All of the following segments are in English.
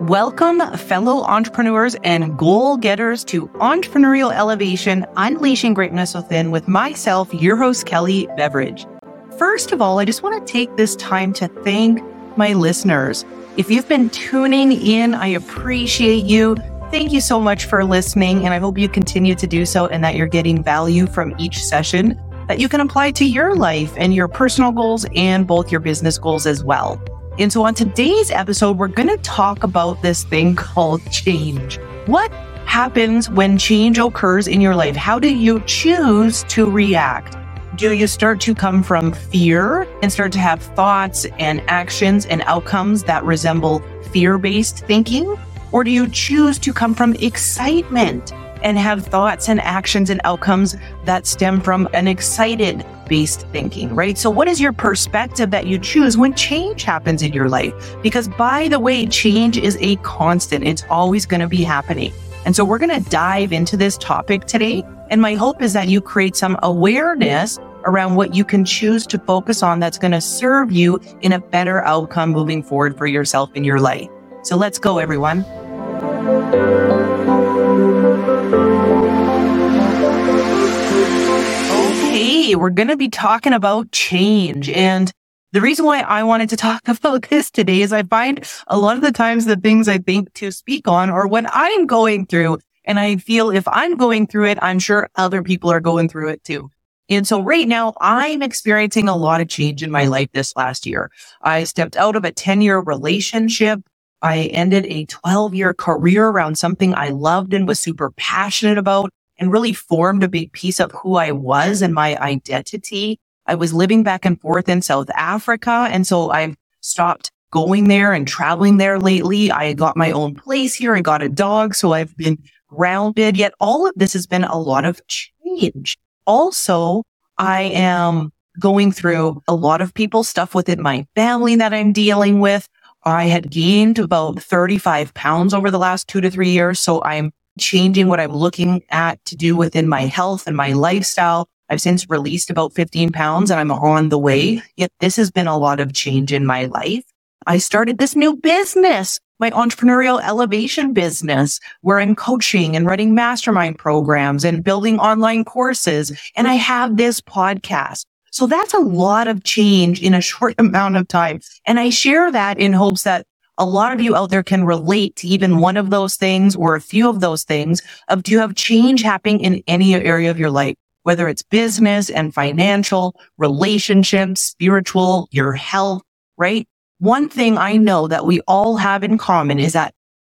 Welcome, fellow entrepreneurs and goal getters to Entrepreneurial Elevation, Unleashing Greatness Within with myself, your host, Kelley Beveridge. First of all, I just want to take this time to thank my listeners. If you've been tuning in, I appreciate you. Thank you so much for listening, and I hope you continue to do so and that you're getting value from each session that you can apply to your life and your personal goals and both your business goals as well. And so on today's episode, we're going to talk about this thing called change. What happens when change occurs in your life? How do you choose to react? Do you start to come from fear and start to have thoughts and actions and outcomes that resemble fear based thinking? Or do you choose to come from excitement and have thoughts and actions and outcomes that stem from an excited based thinking, right? So, what is your perspective that you choose when change happens in your life? Because, by the way, change is a constant, it's always going to be happening. And so, we're going to dive into this topic today. And my hope is that you create some awareness around what you can choose to focus on that's going to serve you in a better outcome moving forward for yourself in your life. So, let's go, everyone. We're going to be talking about change. And the reason why I wanted to talk about this today is I find a lot of the times the things I think to speak on are when I'm going through. And I feel if I'm going through it, I'm sure other people are going through it too. And so right now I'm experiencing a lot of change in my life this last year. I stepped out of a 10 year relationship. I ended a 12 year career around something I loved and was super passionate about and really formed a big piece of who I was and my identity. I was living back and forth in South Africa. And so I've stopped going there and traveling there lately. I got my own place here. I got a dog. So I've been grounded. Yet all of this has been a lot of change. Also, I am going through a lot of people's stuff within my family that I'm dealing with. I had gained about 35 pounds over the last two to three years. So I'm changing what I'm looking at to do within my health and my lifestyle. I've since released about 15 pounds and I'm on the way. Yet this has been a lot of change in my life. I started this new business, my entrepreneurial elevation business, where I'm coaching and running mastermind programs and building online courses. And I have this podcast. So that's a lot of change in a short amount of time. And I share that in hopes that a lot of you out there can relate to even one of those things or a few of those things of do you have change happening in any area of your life, whether it's business and financial, relationships, spiritual, your health, right? One thing I know that we all have in common is that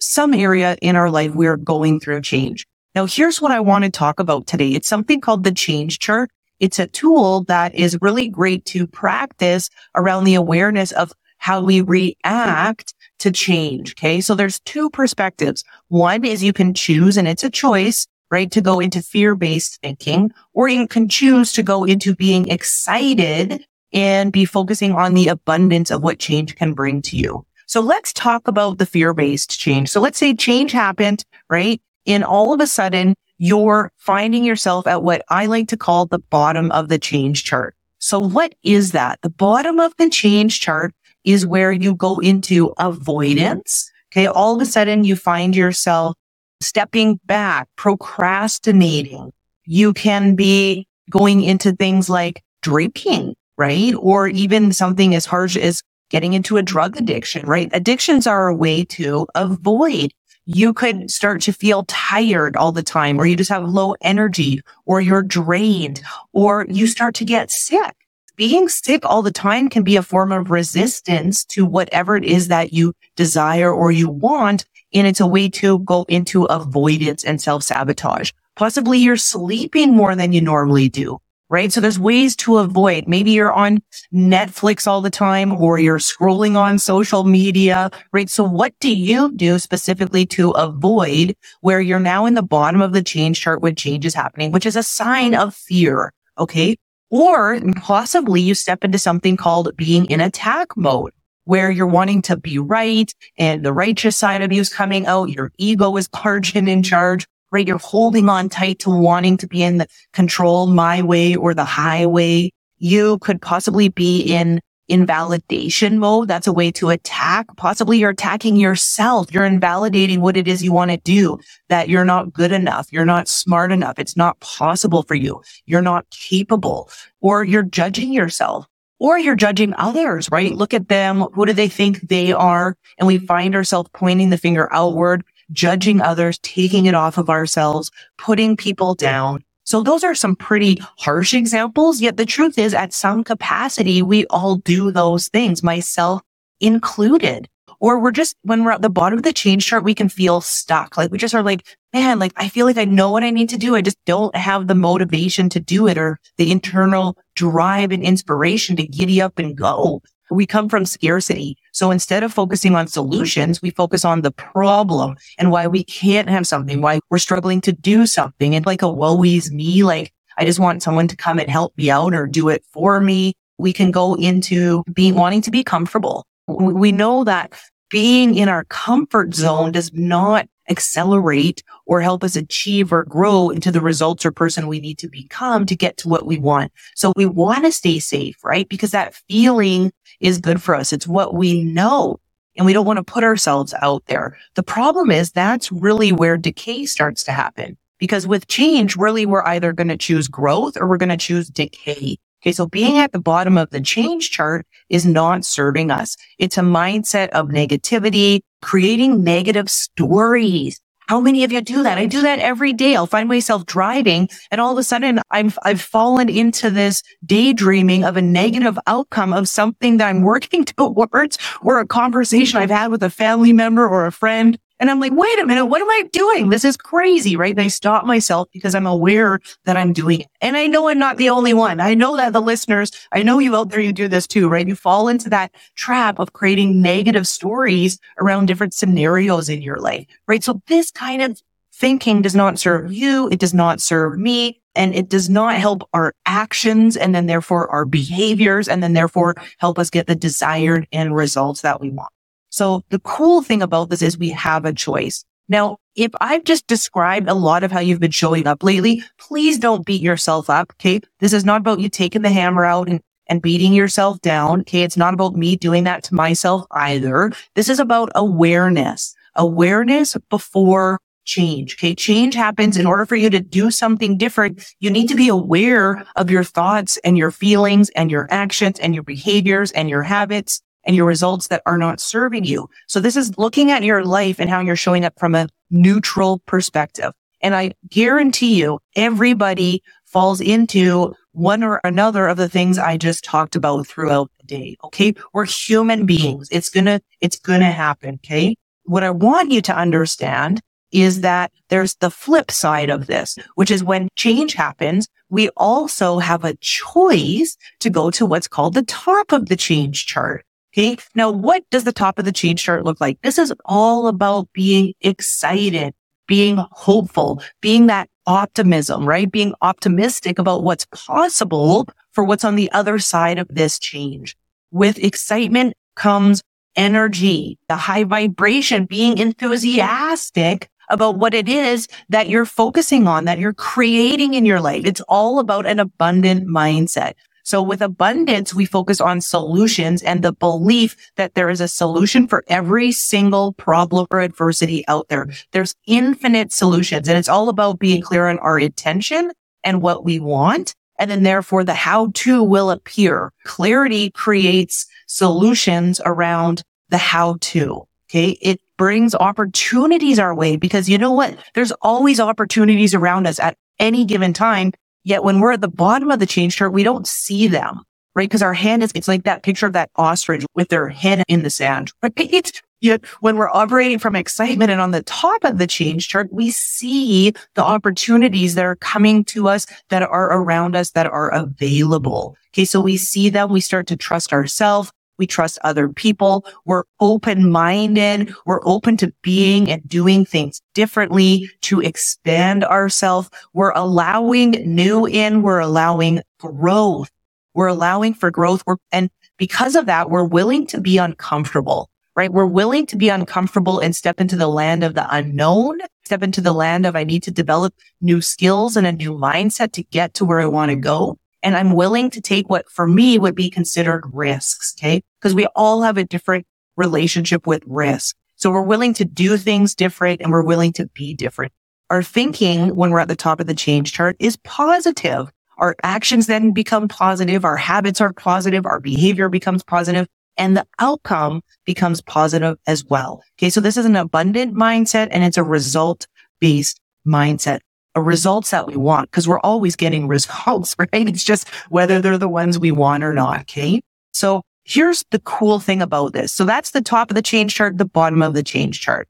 some area in our life we're going through change. Now, here's what I want to talk about today. It's something called the change chart. It's a tool that is really great to practice around the awareness of how we react to change. Mm-hmm. Okay. So there's two perspectives. One is you can choose and it's a choice, right? To go into fear based thinking, or you can choose to go into being excited and be focusing on the abundance of what change can bring to you. So let's talk about the fear based change. So let's say change happened, right? And all of a sudden you're finding yourself at what I like to call the bottom of the change chart. So what is that? The bottom of the change chart is where you go into avoidance. Okay. All of a sudden you find yourself stepping back, procrastinating. You can be going into things like drinking, right? Or even something as harsh as getting into a drug addiction, right? Addictions are a way to avoid. You could start to feel tired all the time, or you just have low energy, or you're drained, or you start to get sick being sick all the time can be a form of resistance to whatever it is that you desire or you want. And it's a way to go into avoidance and self sabotage. Possibly you're sleeping more than you normally do, right? So there's ways to avoid. Maybe you're on Netflix all the time or you're scrolling on social media, right? So what do you do specifically to avoid where you're now in the bottom of the change chart when change is happening, which is a sign of fear? Okay. Or possibly you step into something called being in attack mode where you're wanting to be right and the righteous side of you is coming out. Your ego is large and in charge, right? You're holding on tight to wanting to be in the control my way or the highway. You could possibly be in invalidation mode. That's a way to attack. Possibly you're attacking yourself. You're invalidating what it is you want to do, that you're not good enough. You're not smart enough. It's not possible for you. You're not capable or you're judging yourself or you're judging others, right? Look at them. Who do they think they are? And we find ourselves pointing the finger outward, judging others, taking it off of ourselves, putting people down. So those are some pretty harsh examples. Yet the truth is at some capacity, we all do those things, myself included. Or we're just, when we're at the bottom of the change chart, we can feel stuck. Like we just are like, man, like I feel like I know what I need to do. I just don't have the motivation to do it or the internal drive and inspiration to giddy up and go. We come from scarcity. So instead of focusing on solutions, we focus on the problem and why we can't have something, why we're struggling to do something. And like a woe is me, like I just want someone to come and help me out or do it for me. We can go into being wanting to be comfortable. We know that being in our comfort zone does not accelerate or help us achieve or grow into the results or person we need to become to get to what we want. So we want to stay safe, right? Because that feeling is good for us. It's what we know. And we don't want to put ourselves out there. The problem is that's really where decay starts to happen. Because with change, really, we're either going to choose growth or we're going to choose decay. Okay. So being at the bottom of the change chart is not serving us. It's a mindset of negativity, creating negative stories. How many of you do that? I do that every day. I'll find myself driving and all of a sudden I'm, I've fallen into this daydreaming of a negative outcome of something that I'm working towards or a conversation I've had with a family member or a friend and I'm like, wait a minute, what am I doing? This is crazy, right? And I stop myself because I'm aware that I'm doing it. And I know I'm not the only one. I know that the listeners, I know you out there, you do this too, right? You fall into that trap of creating negative stories around different scenarios in your life, right? So this kind of thinking does not serve you. It does not serve me and it does not help our actions and then therefore our behaviors and then therefore help us get the desired end results that we want. So the cool thing about this is we have a choice. Now, if I've just described a lot of how you've been showing up lately, please don't beat yourself up. Okay. This is not about you taking the hammer out and, and beating yourself down. Okay. It's not about me doing that to myself either. This is about awareness, awareness before change. Okay. Change happens in order for you to do something different. You need to be aware of your thoughts and your feelings and your actions and your behaviors and your habits and your results that are not serving you. So this is looking at your life and how you're showing up from a neutral perspective. And I guarantee you everybody falls into one or another of the things I just talked about throughout the day. Okay. We're human beings. It's gonna, it's gonna happen. Okay. What I want you to understand is that there's the flip side of this, which is when change happens, we also have a choice to go to what's called the top of the change chart. Okay. Now, what does the top of the change chart look like? This is all about being excited, being hopeful, being that optimism, right? Being optimistic about what's possible for what's on the other side of this change. With excitement comes energy, the high vibration, being enthusiastic about what it is that you're focusing on, that you're creating in your life. It's all about an abundant mindset. So with abundance, we focus on solutions and the belief that there is a solution for every single problem or adversity out there. There's infinite solutions and it's all about being clear on our intention and what we want. And then therefore the how to will appear. Clarity creates solutions around the how to. Okay. It brings opportunities our way because you know what? There's always opportunities around us at any given time. Yet when we're at the bottom of the change chart, we don't see them, right? Because our hand is, it's like that picture of that ostrich with their head in the sand, right? Yet when we're operating from excitement and on the top of the change chart, we see the opportunities that are coming to us, that are around us, that are available. Okay. So we see them. We start to trust ourselves. We trust other people. We're open minded. We're open to being and doing things differently to expand ourselves. We're allowing new in. We're allowing growth. We're allowing for growth. We're, and because of that, we're willing to be uncomfortable, right? We're willing to be uncomfortable and step into the land of the unknown, step into the land of I need to develop new skills and a new mindset to get to where I want to go. And I'm willing to take what for me would be considered risks. Okay. Because we all have a different relationship with risk. So we're willing to do things different and we're willing to be different. Our thinking when we're at the top of the change chart is positive. Our actions then become positive. Our habits are positive. Our behavior becomes positive and the outcome becomes positive as well. Okay. So this is an abundant mindset and it's a result based mindset Uh, results that we want because we're always getting results, right? It's just whether they're the ones we want or not. Okay. So here's the cool thing about this. So that's the top of the change chart, the bottom of the change chart.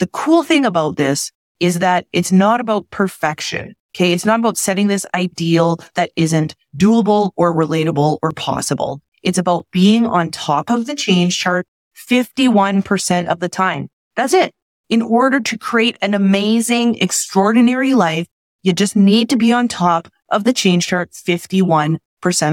The cool thing about this is that it's not about perfection. Okay. It's not about setting this ideal that isn't doable or relatable or possible. It's about being on top of the change chart 51% of the time. That's it in order to create an amazing, extraordinary life, you just need to be on top of the change chart 51%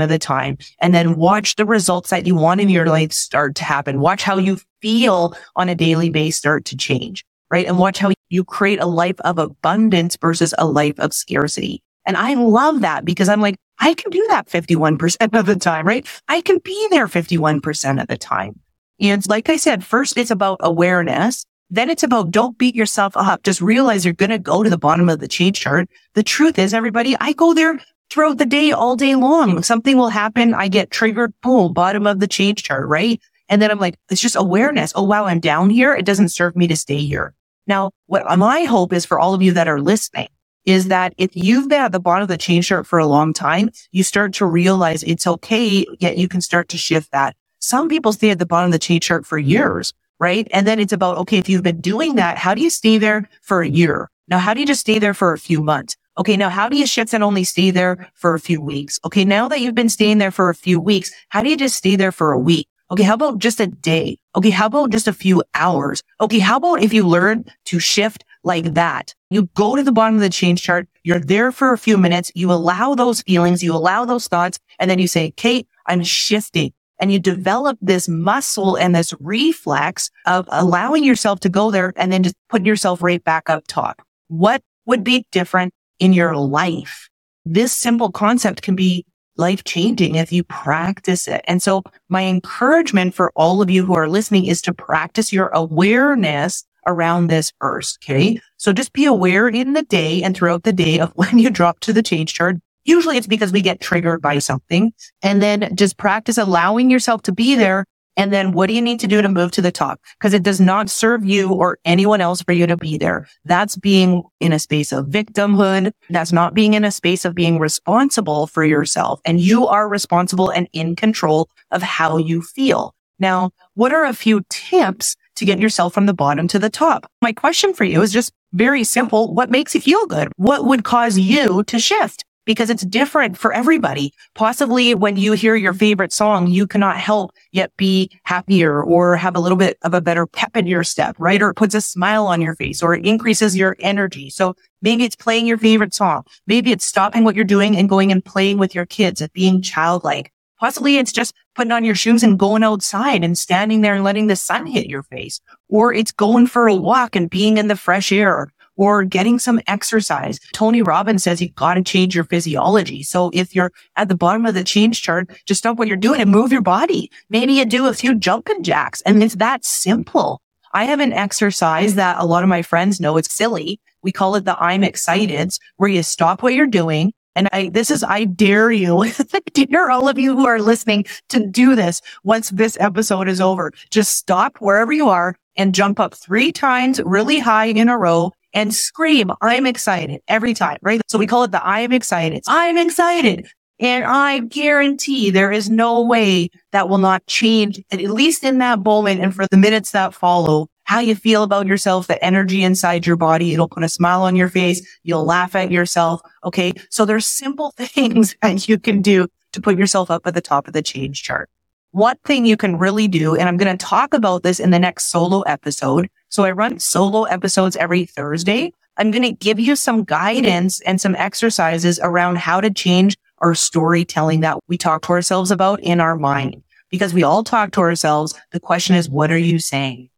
of the time and then watch the results that you want in your life start to happen. Watch how you feel on a daily basis start to change, right? And watch how you create a life of abundance versus a life of scarcity. And I love that because I'm like, I can do that 51% of the time, right? I can be there 51% of the time. And like I said, first it's about awareness. Then it's about don't beat yourself up. Just realize you're going to go to the bottom of the change chart. The truth is, everybody, I go there throughout the day, all day long. Something will happen. I get triggered, boom, bottom of the change chart, right? And then I'm like, it's just awareness. Oh, wow, I'm down here. It doesn't serve me to stay here. Now, what my hope is for all of you that are listening is that if you've been at the bottom of the change chart for a long time, you start to realize it's okay, yet you can start to shift that. Some people stay at the bottom of the change chart for years right? And then it's about, okay, if you've been doing that, how do you stay there for a year? Now, how do you just stay there for a few months? Okay. Now, how do you shift and only stay there for a few weeks? Okay. Now that you've been staying there for a few weeks, how do you just stay there for a week? Okay. How about just a day? Okay. How about just a few hours? Okay. How about if you learn to shift like that? You go to the bottom of the change chart. You're there for a few minutes. You allow those feelings. You allow those thoughts. And then you say, Kate, I'm shifting and you develop this muscle and this reflex of allowing yourself to go there and then just putting yourself right back up top. What would be different in your life? This simple concept can be life changing if you practice it. And so my encouragement for all of you who are listening is to practice your awareness around this first. Okay. So just be aware in the day and throughout the day of when you drop to the change chart. Usually it's because we get triggered by something and then just practice allowing yourself to be there. And then what do you need to do to move to the top? Because it does not serve you or anyone else for you to be there. That's being in a space of victimhood. That's not being in a space of being responsible for yourself. And you are responsible and in control of how you feel. Now, what are a few tips to get yourself from the bottom to the top? My question for you is just very simple. What makes you feel good? What would cause you to shift? Because it's different for everybody. Possibly when you hear your favorite song, you cannot help yet be happier or have a little bit of a better pep in your step, right? Or it puts a smile on your face or it increases your energy. So maybe it's playing your favorite song. Maybe it's stopping what you're doing and going and playing with your kids and being childlike. Possibly it's just putting on your shoes and going outside and standing there and letting the sun hit your face. Or it's going for a walk and being in the fresh air or getting some exercise. Tony Robbins says you got to change your physiology. So if you're at the bottom of the change chart, just stop what you're doing and move your body. Maybe you do a few jumping jacks and it's that simple. I have an exercise that a lot of my friends know it's silly. We call it the I'm excited where you stop what you're doing. And I, this is, I dare you, dare all of you who are listening to do this once this episode is over. Just stop wherever you are and jump up three times really high in a row and scream, I'm excited every time, right? So we call it the I am excited. I'm excited. And I guarantee there is no way that will not change, at least in that moment and for the minutes that follow, how you feel about yourself, the energy inside your body. It'll put a smile on your face. You'll laugh at yourself. Okay. So there's simple things that you can do to put yourself up at the top of the change chart. One thing you can really do, and I'm going to talk about this in the next solo episode, so I run solo episodes every Thursday. I'm going to give you some guidance and some exercises around how to change our storytelling that we talk to ourselves about in our mind. Because we all talk to ourselves. The question is, what are you saying?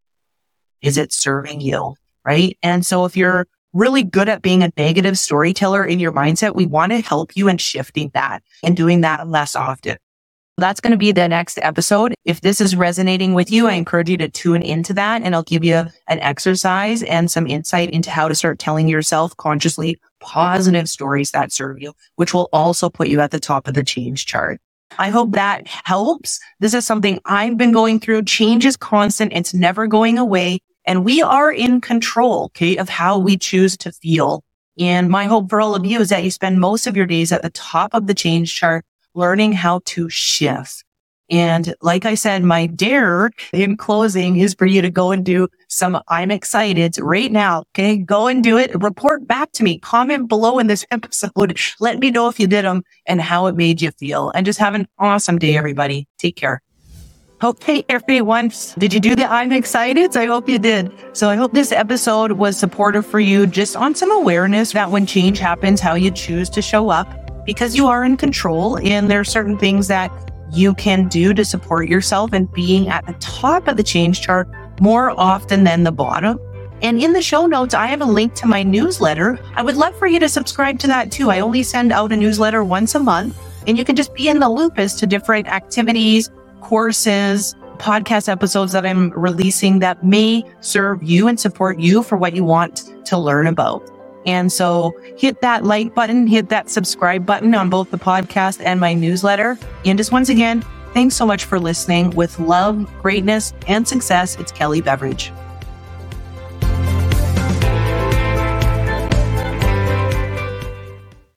Is it serving you? Right. And so if you're really good at being a negative storyteller in your mindset, we want to help you in shifting that and doing that less often. That's going to be the next episode. If this is resonating with you, I encourage you to tune into that and I'll give you an exercise and some insight into how to start telling yourself consciously positive stories that serve you, which will also put you at the top of the change chart. I hope that helps. This is something I've been going through. Change is constant. It's never going away. And we are in control, okay, of how we choose to feel. And my hope for all of you is that you spend most of your days at the top of the change chart, learning how to shift. And like I said, my dare in closing is for you to go and do some I'm excited right now. Okay. Go and do it. Report back to me. Comment below in this episode. Let me know if you did them and how it made you feel. And just have an awesome day, everybody. Take care. Okay, everyone. Did you do the I'm excited? I hope you did. So I hope this episode was supportive for you just on some awareness that when change happens, how you choose to show up because you are in control and there are certain things that you can do to support yourself and being at the top of the change chart more often than the bottom. And in the show notes, I have a link to my newsletter. I would love for you to subscribe to that too. I only send out a newsletter once a month and you can just be in the loop as to different activities, courses, podcast episodes that I'm releasing that may serve you and support you for what you want to learn about. And so hit that like button, hit that subscribe button on both the podcast and my newsletter. And just once again, thanks so much for listening. With love, greatness, and success, it's Kelley Beveridge.